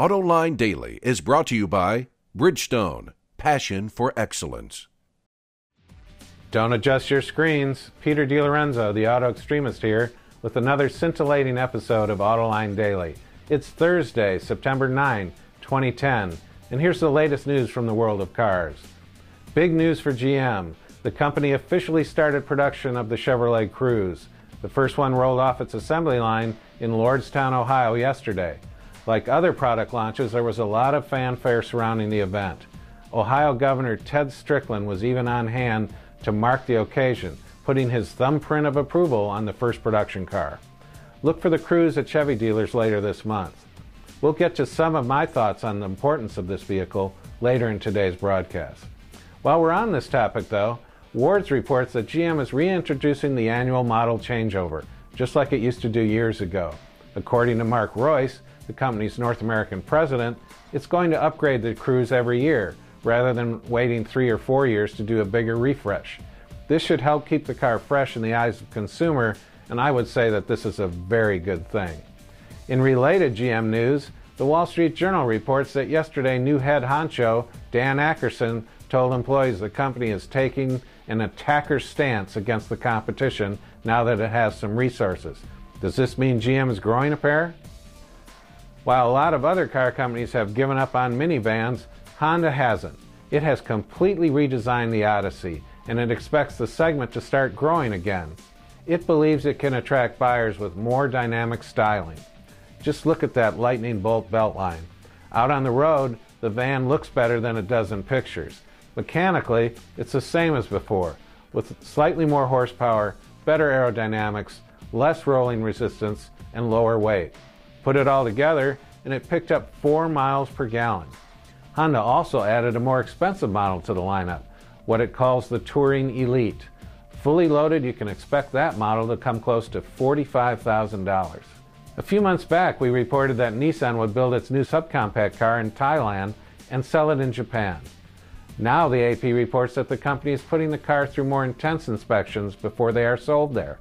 AutoLine Daily is brought to you by Bridgestone, passion for excellence. Don't adjust your screens. Peter De Lorenzo, the auto extremist here, with another scintillating episode of AutoLine Daily. It's Thursday, September 9, 2010, and here's the latest news from the world of cars. Big news for GM. The company officially started production of the Chevrolet Cruze. The first one rolled off its assembly line in Lordstown, Ohio yesterday. Like other product launches, there was a lot of fanfare surrounding the event. Ohio Governor Ted Strickland was even on hand to mark the occasion, putting his thumbprint of approval on the first production car. Look for the Cruze at Chevy dealers later this month. We'll get to some of my thoughts on the importance of this vehicle later in today's broadcast. While we're on this topic, though, Wards reports that GM is reintroducing the annual model changeover, just like it used to do years ago. According to Mark Reuss, the company's North American president, it's going to upgrade the Cruze every year, rather than waiting three or four years to do a bigger refresh. This should help keep the car fresh in the eyes of consumer, and I would say that this is a very good thing. In related GM news, the Wall Street Journal reports that yesterday new head honcho Dan Akerson told employees the company is taking an attacker stance against the competition now that it has some resources. Does this mean GM is growing a pair? While a lot of other car companies have given up on minivans, Honda hasn't. It has completely redesigned the Odyssey, and it expects the segment to start growing again. It believes it can attract buyers with more dynamic styling. Just look at that lightning bolt beltline. Out on the road, the van looks better than it does in pictures. Mechanically, it's the same as before, with slightly more horsepower, better aerodynamics, less rolling resistance, and lower weight. Put it all together, and it picked up 4 miles per gallon. Honda also added a more expensive model to the lineup, what it calls the Touring Elite. Fully loaded, you can expect that model to come close to $45,000. A few months back, we reported that Nissan would build its new subcompact car in Thailand and sell it in Japan. Now the AP reports that the company is putting the car through more intense inspections before they are sold there.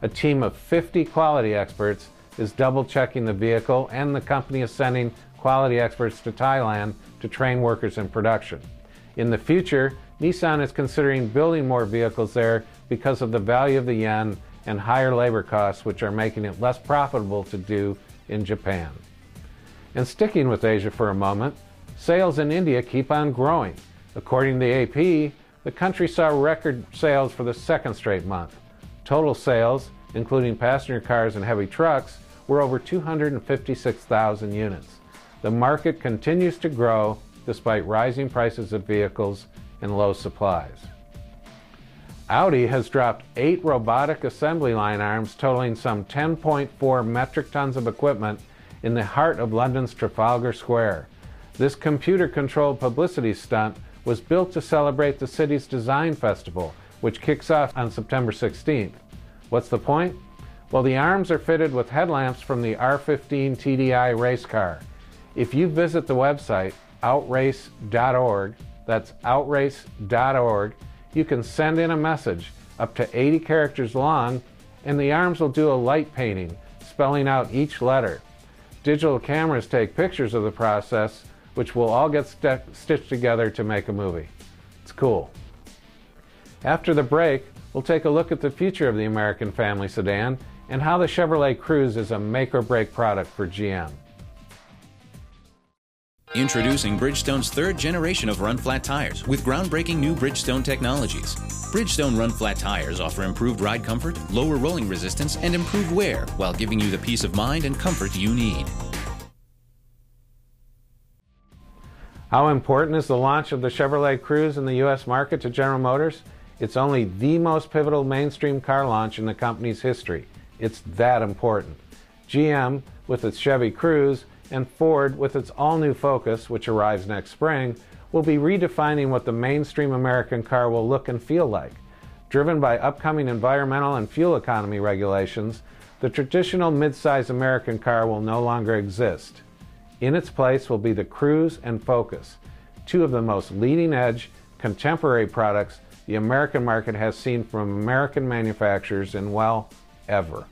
A team of 50 quality experts is double checking the vehicle, and the company is sending quality experts to Thailand to train workers in production. In the future, Nissan is considering building more vehicles there because of the value of the yen and higher labor costs, which are making it less profitable to do in Japan. And sticking with Asia for a moment, sales in India keep on growing. According to the AP, the country saw record sales for the second straight month. Total sales, including passenger cars and heavy trucks, were over 256,000 units. The market continues to grow despite rising prices of vehicles and low supplies. Audi has dropped eight robotic assembly line arms totaling some 10.4 metric tons of equipment in the heart of London's Trafalgar Square. This computer controlled publicity stunt was built to celebrate the city's design festival, which kicks off on September 16th. What's the point? Well, the arms are fitted with headlamps from the R15 TDI race car. If you visit the website outrace.org, that's outrace.org, you can send in a message up to 80 characters long, and the arms will do a light painting, spelling out each letter. Digital cameras take pictures of the process, which will all get st- stitched together to make a movie. It's cool. After the break, we'll take a look at the future of the American family sedan and how the Chevrolet Cruze is a make or break product for GM. Introducing Bridgestone's third generation of run flat tires with groundbreaking new Bridgestone technologies. Bridgestone run flat tires offer improved ride comfort, lower rolling resistance, and improved wear while giving you the peace of mind and comfort you need. How important is the launch of the Chevrolet Cruze in the U.S. market to General Motors? It's only the most pivotal mainstream car launch in the company's history. It's that important. GM, with its Chevy Cruze, and Ford, with its all new Focus, which arrives next spring, will be redefining what the mainstream American car will look and feel like. Driven by upcoming environmental and fuel economy regulations, the traditional midsize American car will no longer exist. In its place will be the Cruze and Focus, two of the most leading edge, contemporary products the American market has seen from American manufacturers in, well, ever.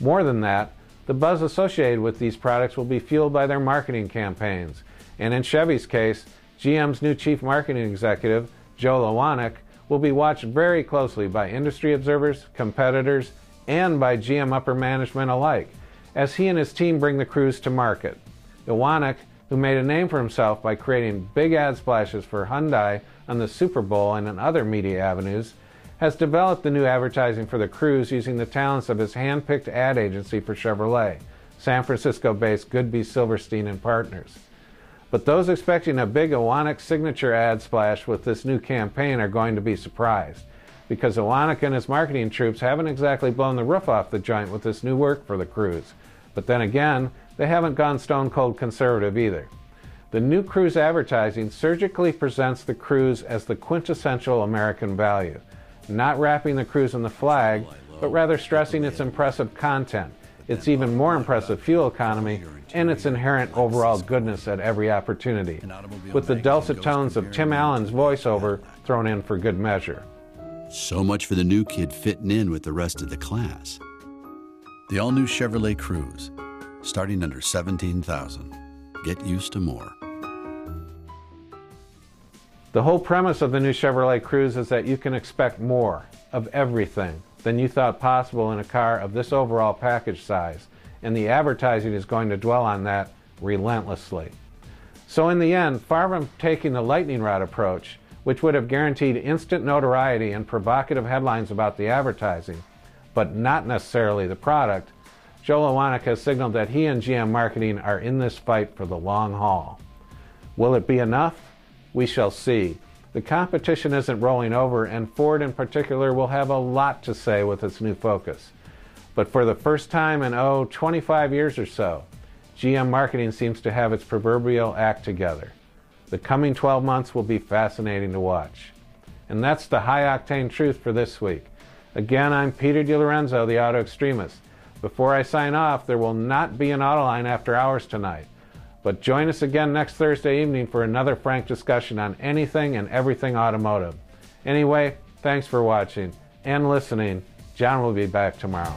More than that, The buzz associated with these products will be fueled by their marketing campaigns. And in Chevy's case, GM's new chief marketing executive, Joel Ewanick, will be watched very closely by industry observers, competitors, and by GM upper management alike as he and his team bring the Cruze to market. Lewanick, who made a name for himself by creating big ad splashes for Hyundai on the Super Bowl and in other media avenues, has developed the new advertising for the Cruze using the talents of his hand-picked ad agency for Chevrolet, San Francisco-based Goodby Silverstein and Partners. But those expecting a big Ewanick signature ad splash with this new campaign are going to be surprised, because Ewanick and his marketing troops haven't exactly blown the roof off the joint with this new work for the Cruze. But then again, they haven't gone stone cold conservative either. The new Cruze advertising surgically presents the Cruze as the quintessential American value not wrapping the Cruze in the flag, but rather stressing its impressive content, its even more impressive fuel economy, and its inherent overall goodness at every opportunity, with the dulcet tones of Tim Allen's voiceover thrown in for good measure. So much for the new kid fitting in with the rest of the class. The all new Chevrolet Cruze, starting under 17,000. Get used to more. The whole premise of the new Chevrolet Cruze is that you can expect more of everything than you thought possible in a car of this overall package size, and the advertising is going to dwell on that relentlessly. So, in the end, far from taking the lightning rod approach, which would have guaranteed instant notoriety and provocative headlines about the advertising, but not necessarily the product, Joel Ewanick has signaled that he and GM Marketing are in this fight for the long haul. Will it be enough? We shall see. The competition isn't rolling over, and Ford in particular will have a lot to say with its new focus. But for the first time in, oh, 25 years or so, GM marketing seems to have its proverbial act together. The coming 12 months will be fascinating to watch. And that's the high octane truth for this week. Again, I'm Peter De Lorenzo, the Auto Extremist. Before I sign off, there will not be an Autoline after hours tonight. But join us again next Thursday evening for another frank discussion on anything and everything automotive. Anyway, thanks for watching and listening. John will be back tomorrow.